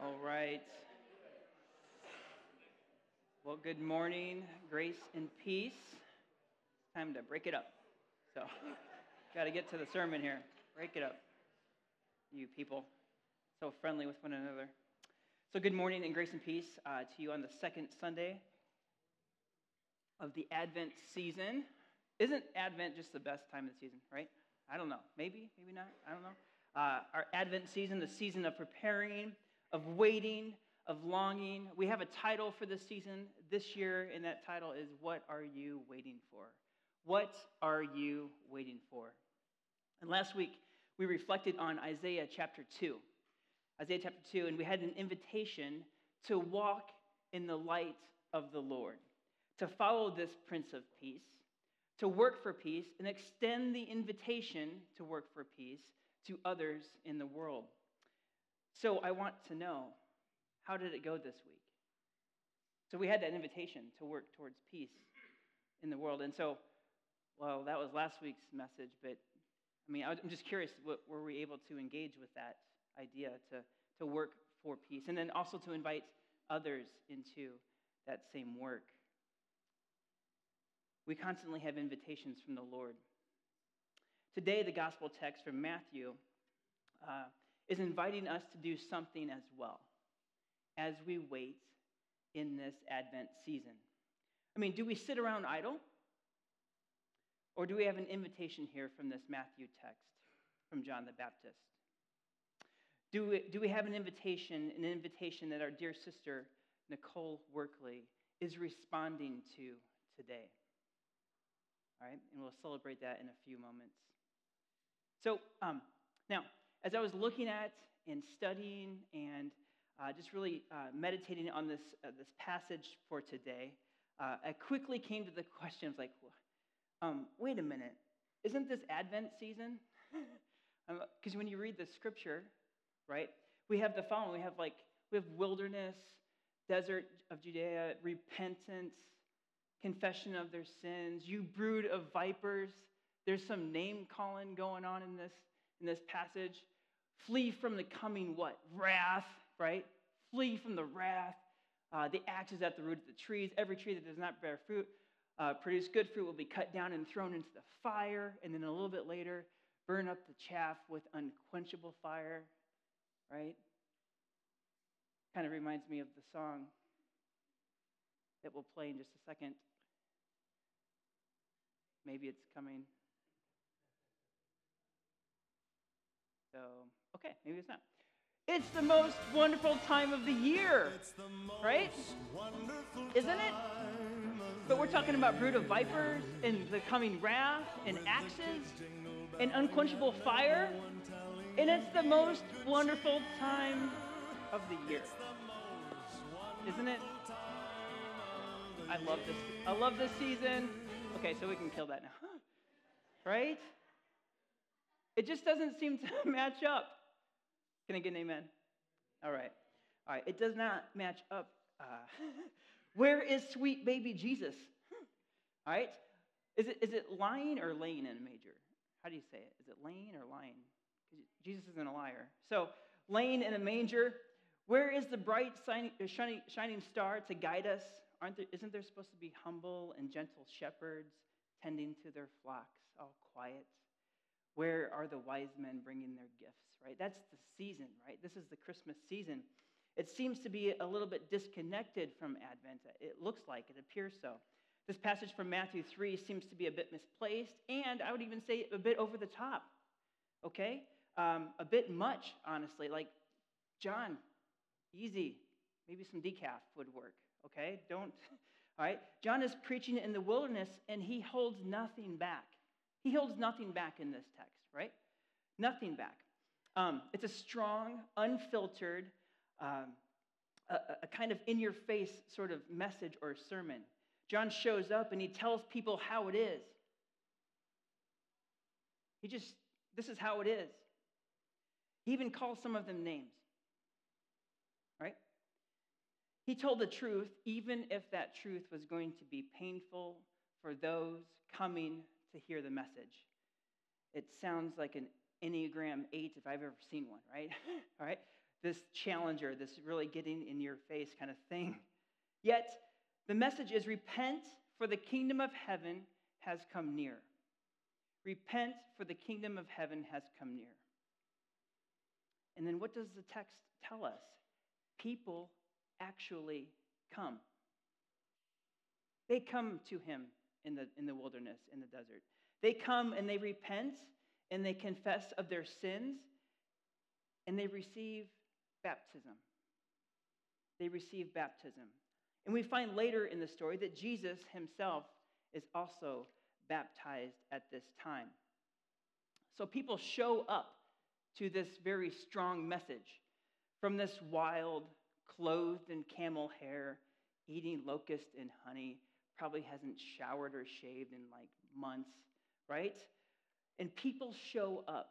All right. Well, good morning, grace and peace. Time to break it up. So, got to get to the sermon here. Break it up. You people, so friendly with one another. So, good morning and grace and peace uh, to you on the second Sunday of the Advent season. Isn't Advent just the best time of the season, right? I don't know. Maybe, maybe not. I don't know. Uh, our Advent season, the season of preparing of waiting, of longing. We have a title for this season this year, and that title is What Are You Waiting For? What are you waiting for? And last week, we reflected on Isaiah chapter 2. Isaiah chapter 2, and we had an invitation to walk in the light of the Lord, to follow this Prince of Peace, to work for peace, and extend the invitation to work for peace to others in the world. So I want to know how did it go this week? So we had that invitation to work towards peace in the world. And so, well, that was last week's message, but I mean, I'm just curious, what, were we able to engage with that idea to, to work for peace? And then also to invite others into that same work. We constantly have invitations from the Lord. Today, the gospel text from Matthew uh, is inviting us to do something as well as we wait in this Advent season. I mean, do we sit around idle? Or do we have an invitation here from this Matthew text from John the Baptist? Do we, do we have an invitation, an invitation that our dear sister, Nicole Workley, is responding to today? All right, and we'll celebrate that in a few moments. So, um, now, as I was looking at and studying and uh, just really uh, meditating on this, uh, this passage for today, uh, I quickly came to the question of like, um, wait a minute, isn't this Advent season? Because um, when you read the scripture, right, we have the following. We have like, we have wilderness, desert of Judea, repentance, confession of their sins, you brood of vipers. There's some name calling going on in this in this passage. Flee from the coming what? Wrath, right? Flee from the wrath. Uh, the axe is at the root of the trees. Every tree that does not bear fruit, uh, produce good fruit, will be cut down and thrown into the fire. And then a little bit later, burn up the chaff with unquenchable fire, right? Kind of reminds me of the song that we'll play in just a second. Maybe it's coming. So, okay, maybe it's not. It's the most wonderful time of the year, right? Isn't it? But we're talking about brood of vipers and the coming wrath and axes and unquenchable fire. And it's the most wonderful time of the year. Isn't it? I love this. I love this season. Okay, so we can kill that now. Right? It just doesn't seem to match up. Can I get an amen? All right. All right. It does not match up. Uh, where is sweet baby Jesus? All right. Is it, is it lying or laying in a major? How do you say it? Is it laying or lying? Jesus isn't a liar. So, laying in a manger. Where is the bright, shining, shining star to guide us? Aren't there, isn't there supposed to be humble and gentle shepherds tending to their flocks, all quiet? Where are the wise men bringing their gifts, right? That's the season, right? This is the Christmas season. It seems to be a little bit disconnected from Advent. It looks like, it appears so. This passage from Matthew 3 seems to be a bit misplaced, and I would even say a bit over the top, okay? Um, a bit much, honestly. Like, John, easy. Maybe some decaf would work, okay? Don't, all right? John is preaching in the wilderness, and he holds nothing back. He holds nothing back in this text, right? Nothing back. Um, it's a strong, unfiltered, um, a, a kind of in your face sort of message or sermon. John shows up and he tells people how it is. He just, this is how it is. He even calls some of them names, right? He told the truth, even if that truth was going to be painful for those coming to hear the message. It sounds like an Enneagram 8 if I've ever seen one, right? All right? this challenger, this really getting in your face kind of thing. Yet, the message is repent, for the kingdom of heaven has come near. Repent, for the kingdom of heaven has come near. And then what does the text tell us? People actually come. They come to him in the, in the wilderness, in the desert. They come and they repent and they confess of their sins and they receive baptism. They receive baptism. And we find later in the story that Jesus himself is also baptized at this time. So people show up to this very strong message from this wild, clothed in camel hair, eating locust and honey, probably hasn't showered or shaved in like months, right? And people show up.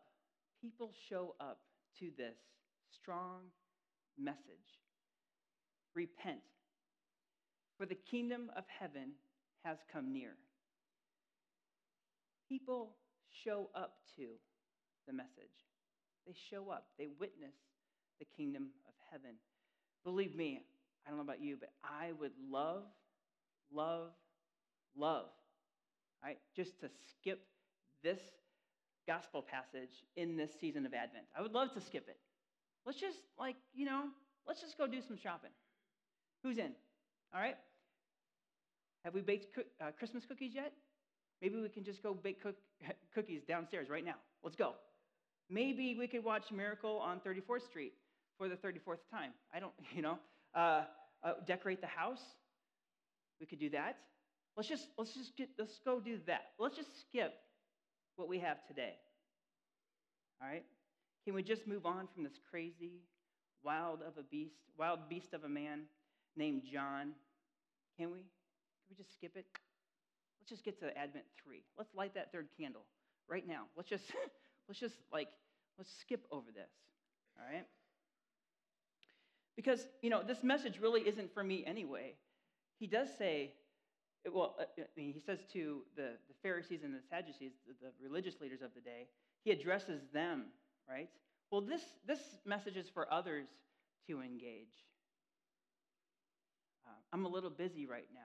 People show up to this strong message Repent, for the kingdom of heaven has come near. People show up to the message. They show up, they witness the kingdom of heaven. Believe me, I don't know about you, but I would love, love, love, right? Just to skip this gospel passage in this season of Advent. I would love to skip it. Let's just, like, you know, let's just go do some shopping. Who's in? All right? Have we baked uh, Christmas cookies yet? Maybe we can just go bake cook- cookies downstairs right now. Let's go. Maybe we could watch Miracle on 34th Street for the 34th time. I don't, you know, uh, uh, decorate the house. We could do that. Let's just let's just get let's go do that. Let's just skip what we have today. All right? Can we just move on from this crazy, wild of a beast, wild beast of a man named John? Can we? Can we just skip it? Let's just get to Advent 3. Let's light that third candle right now. Let's just let's just like let's skip over this. All right? Because, you know, this message really isn't for me anyway. He does say, well, uh, I mean, he says to the, the Pharisees and the Sadducees, the, the religious leaders of the day, he addresses them, right? Well, this, this message is for others to engage. Uh, I'm a little busy right now.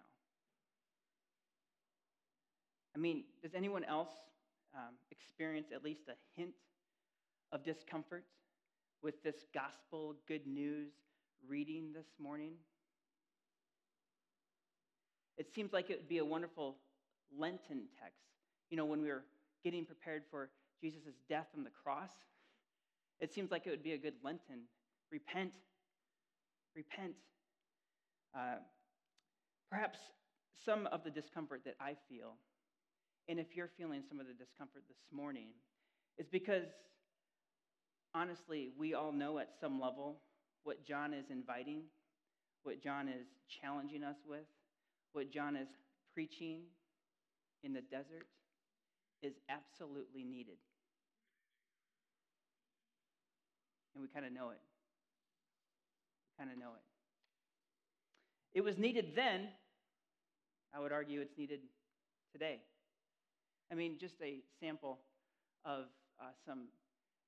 I mean, does anyone else um, experience at least a hint of discomfort with this gospel good news reading this morning? It seems like it would be a wonderful Lenten text. You know, when we were getting prepared for Jesus' death on the cross, it seems like it would be a good Lenten. Repent, repent. Uh, perhaps some of the discomfort that I feel, and if you're feeling some of the discomfort this morning, is because honestly, we all know at some level what John is inviting, what John is challenging us with, what John is preaching in the desert is absolutely needed. And we kind of know it. We kind of know it. It was needed then. I would argue it's needed today. I mean, just a sample of uh, some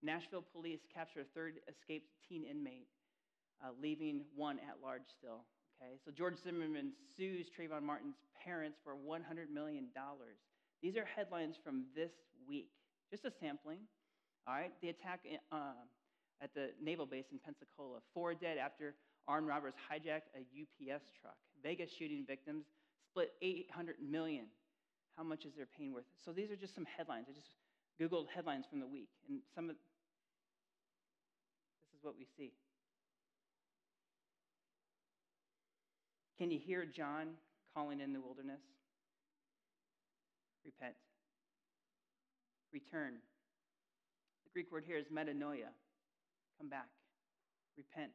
Nashville police capture a third escaped teen inmate, uh, leaving one at large still. Okay, so George Zimmerman sues Trayvon Martin's parents for $100 million. These are headlines from this week, just a sampling. All right, the attack uh, at the naval base in Pensacola. Four dead after armed robbers hijacked a UPS truck. Vegas shooting victims split 800 million. How much is their pain worth? So these are just some headlines. I just Googled headlines from the week, and some of this is what we see. Can you hear John calling in the wilderness? Repent. Return. The Greek word here is metanoia. Come back. Repent.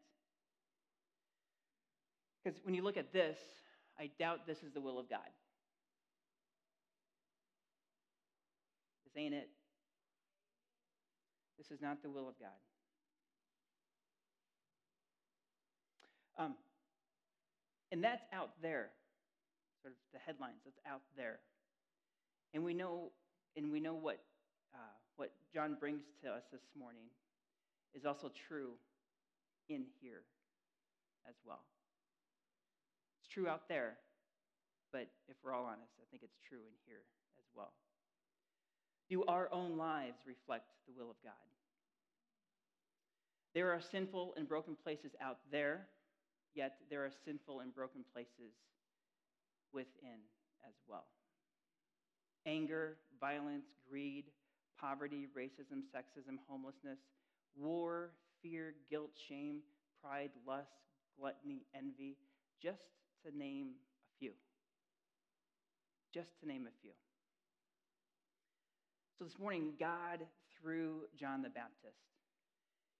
Because when you look at this, I doubt this is the will of God. This ain't it. This is not the will of God. Um, and that's out there, sort of the headlines, that's out there. And we know, and we know what, uh, what John brings to us this morning is also true in here as well. It's true out there, but if we're all honest, I think it's true in here as well. Do our own lives reflect the will of God? There are sinful and broken places out there, yet there are sinful and broken places within as well. Anger, violence, greed, poverty, racism, sexism, homelessness, war, fear, guilt, shame, pride, lust, gluttony, envy, just to name a few. Just to name a few. So this morning, God, through John the Baptist,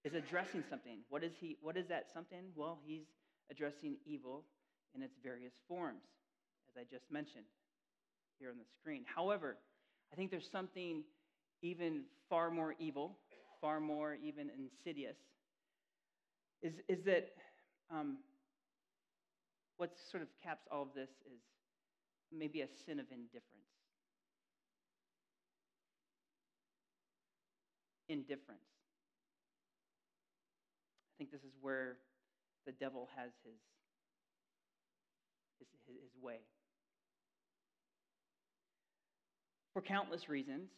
is addressing something. What is, he, what is that something? Well, he's addressing evil in its various forms, as I just mentioned here on the screen. However, I think there's something even far more evil, far more even insidious, is, is that um, what sort of caps all of this is maybe a sin of indifference. Indifference. I think this is where the devil has his, his, his way. For countless reasons,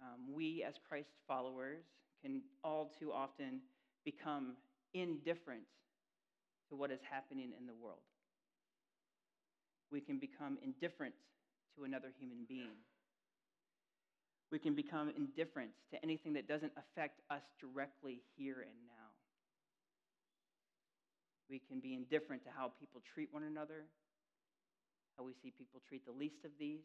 um, we as Christ followers can all too often become indifferent to what is happening in the world. We can become indifferent to another human being. We can become indifferent to anything that doesn't affect us directly here and now. We can be indifferent to how people treat one another, how we see people treat the least of these.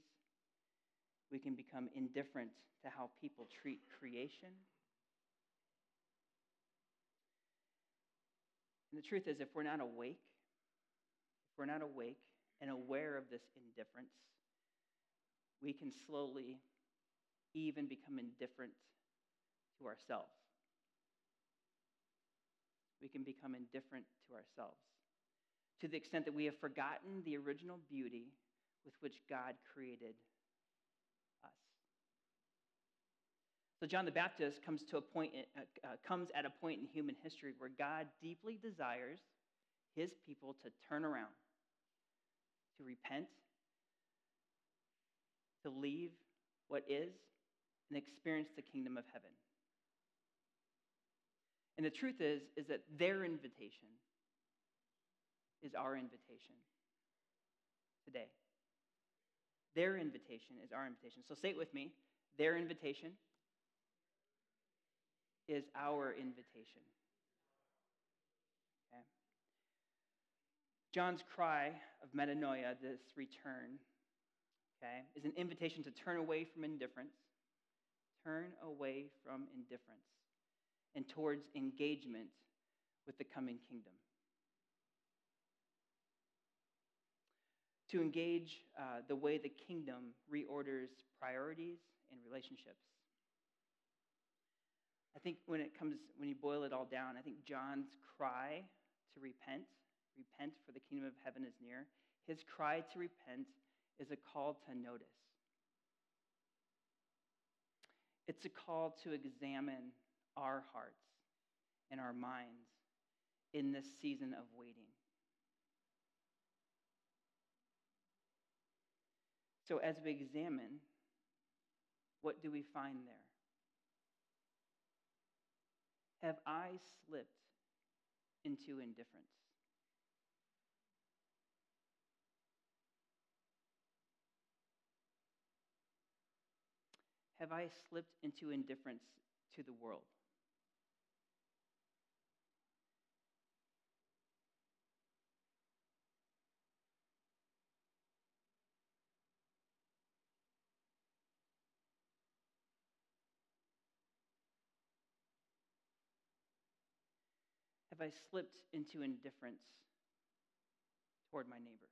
We can become indifferent to how people treat creation. And the truth is, if we're not awake, if we're not awake and aware of this indifference, we can slowly even become indifferent to ourselves. We can become indifferent to ourselves to the extent that we have forgotten the original beauty with which God created us. So John the Baptist comes to a point, uh, uh, comes at a point in human history where God deeply desires his people to turn around, to repent, to leave what is, and experience the kingdom of heaven. And the truth is, is that their invitation is our invitation today. Their invitation is our invitation. So say it with me. Their invitation is our invitation. Okay? John's cry of metanoia, this return, okay, is an invitation to turn away from indifference, turn away from indifference, and towards engagement with the coming kingdom. To engage uh, the way the kingdom reorders priorities and relationships. I think when it comes, when you boil it all down, I think John's cry to repent, repent for the kingdom of heaven is near, his cry to repent is a call to notice. It's a call to examine our hearts and our minds in this season of waiting. So, as we examine, what do we find there? Have I slipped into indifference? Have I slipped into indifference to the world? Have I slipped into indifference toward my neighbor?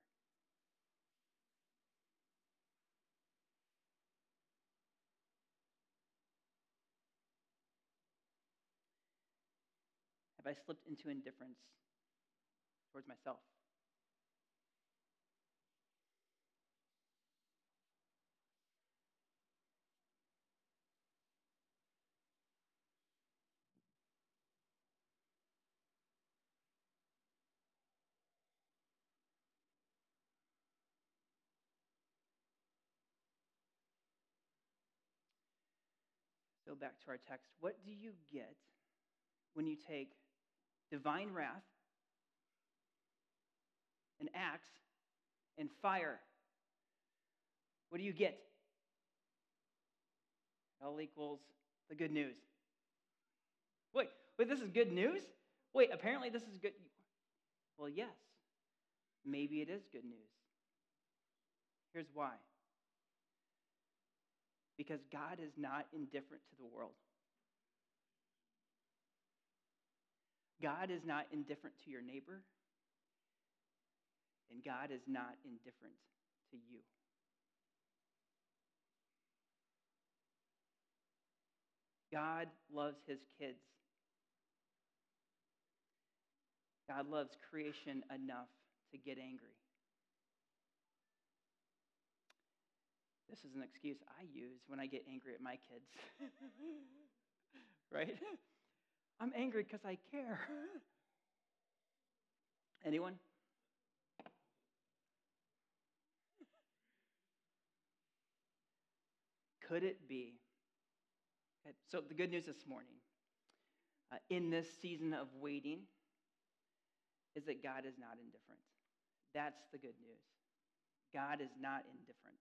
Have I slipped into indifference towards myself? Back to our text. What do you get when you take divine wrath, an axe, and fire? What do you get? L equals the good news. Wait, wait, this is good news? Wait, apparently this is good. Well, yes, maybe it is good news. Here's why because God is not indifferent to the world. God is not indifferent to your neighbor, and God is not indifferent to you. God loves his kids. God loves creation enough to get angry. This is an excuse I use when I get angry at my kids. right? I'm angry because I care. Anyone? Could it be? So, the good news this morning, uh, in this season of waiting, is that God is not indifferent. That's the good news. God is not indifferent.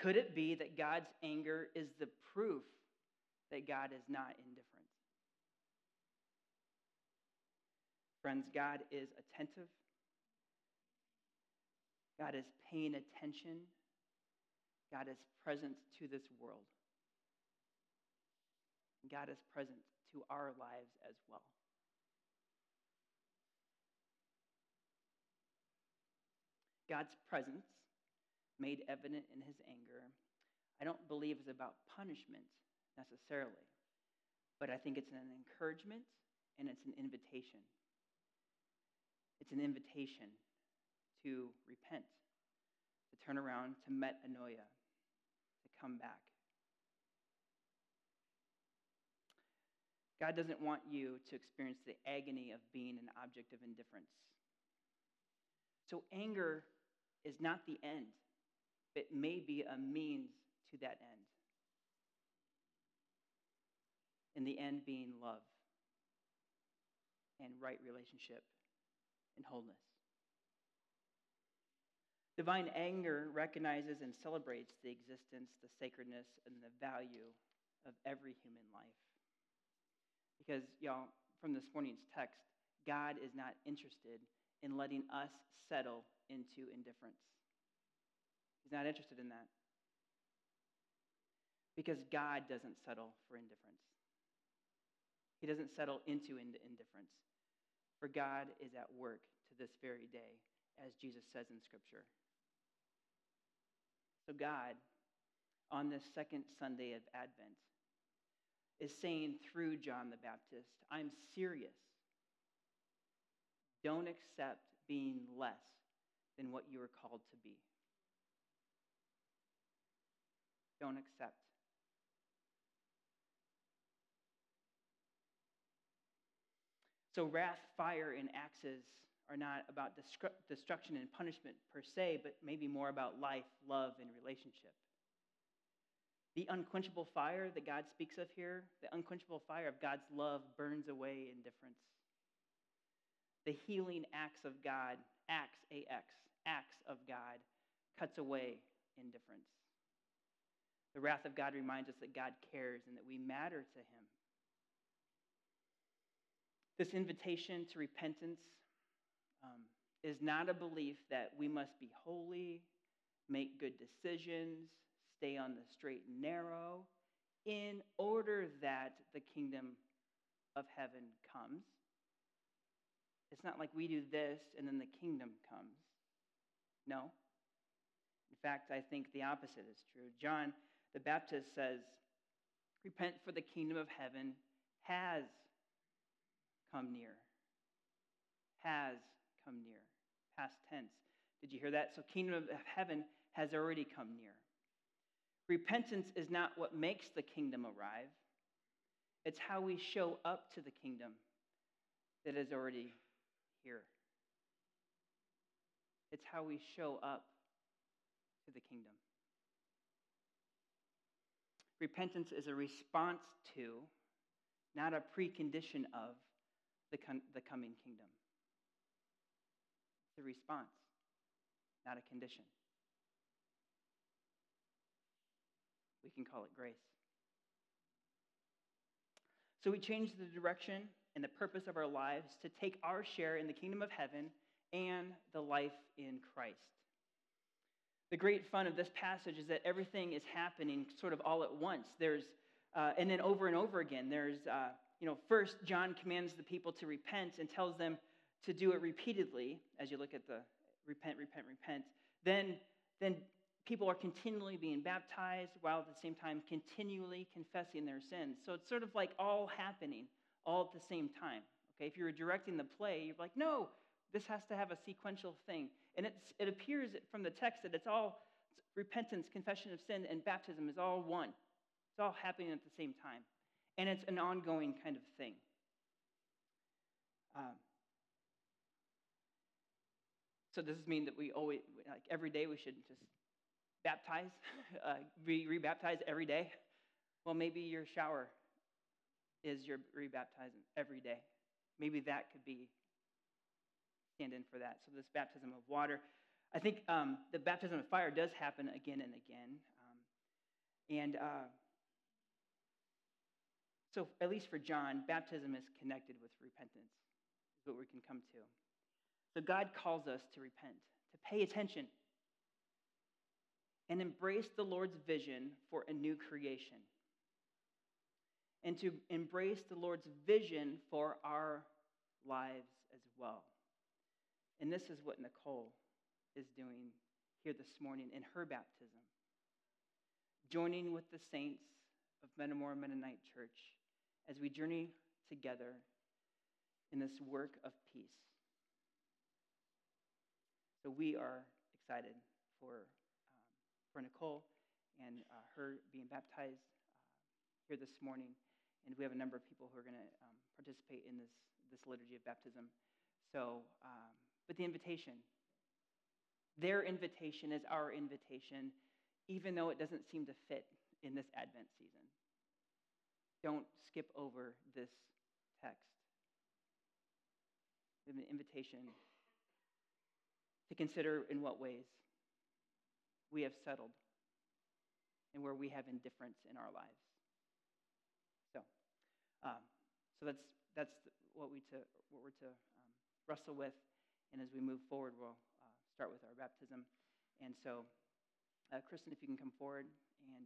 Could it be that God's anger is the proof that God is not indifferent? Friends, God is attentive. God is paying attention. God is present to this world. God is present to our lives as well. God's presence made evident in his anger, I don't believe is about punishment necessarily, but I think it's an encouragement and it's an invitation. It's an invitation to repent, to turn around, to metanoia, to come back. God doesn't want you to experience the agony of being an object of indifference. So, anger is not the end it may be a means to that end. In the end, being love and right relationship and wholeness. Divine anger recognizes and celebrates the existence, the sacredness, and the value of every human life. Because, y'all, from this morning's text, God is not interested in letting us settle into indifference. He's not interested in that. Because God doesn't settle for indifference. He doesn't settle into indifference. For God is at work to this very day, as Jesus says in Scripture. So, God, on this second Sunday of Advent, is saying through John the Baptist, I'm serious. Don't accept being less than what you are called to be. Don't accept. So, wrath, fire, and axes are not about destruction and punishment per se, but maybe more about life, love, and relationship. The unquenchable fire that God speaks of here, the unquenchable fire of God's love burns away indifference. The healing axe of God, axe, A-X, axe of God, cuts away indifference. The wrath of God reminds us that God cares and that we matter to Him. This invitation to repentance um, is not a belief that we must be holy, make good decisions, stay on the straight and narrow, in order that the kingdom of heaven comes. It's not like we do this and then the kingdom comes. No. In fact, I think the opposite is true. John the Baptist says, Repent, for the kingdom of heaven has come near. Has come near. Past tense. Did you hear that? So, kingdom of heaven has already come near. Repentance is not what makes the kingdom arrive, it's how we show up to the kingdom that is already here. It's how we show up to the kingdom. Repentance is a response to, not a precondition of, the, the coming kingdom. It's a response, not a condition. We can call it grace. So we change the direction and the purpose of our lives to take our share in the kingdom of heaven and the life in Christ. The great fun of this passage is that everything is happening sort of all at once. There's, uh, and then over and over again, there's, uh, you know, first John commands the people to repent and tells them to do it repeatedly as you look at the repent, repent, repent. Then, then people are continually being baptized while at the same time continually confessing their sins. So it's sort of like all happening all at the same time. Okay, if you were directing the play, you're like, no, this has to have a sequential thing. And it appears from the text that it's all repentance, confession of sin, and baptism is all one. It's all happening at the same time. And it's an ongoing kind of thing. Um, so does this mean that we always, like every day, we should just baptize, uh, be rebaptized every day? Well, maybe your shower is your rebaptizing every day. Maybe that could be stand in for that. So this baptism of water, I think um, the baptism of fire does happen again and again, um, and uh, so at least for John, baptism is connected with repentance. Is what we can come to. So God calls us to repent, to pay attention, and embrace the Lord's vision for a new creation. And to embrace the Lord's vision for our lives as well. And this is what Nicole is doing here this morning in her baptism. Joining with the saints of Metamora Mennonite Church as we journey together in this work of peace. So we are excited for, um, for Nicole and uh, her being baptized uh, here this morning. And we have a number of people who are going to um, participate in this, this liturgy of baptism. So, um, but the invitation, their invitation is our invitation, even though it doesn't seem to fit in this Advent season. Don't skip over this text. We have an invitation to consider in what ways we have settled and where we have indifference in our lives. So, um, so that's that's what we to what we're to um, wrestle with. And as we move forward, we'll uh, start with our baptism. And so, uh, Kristen, if you can come forward and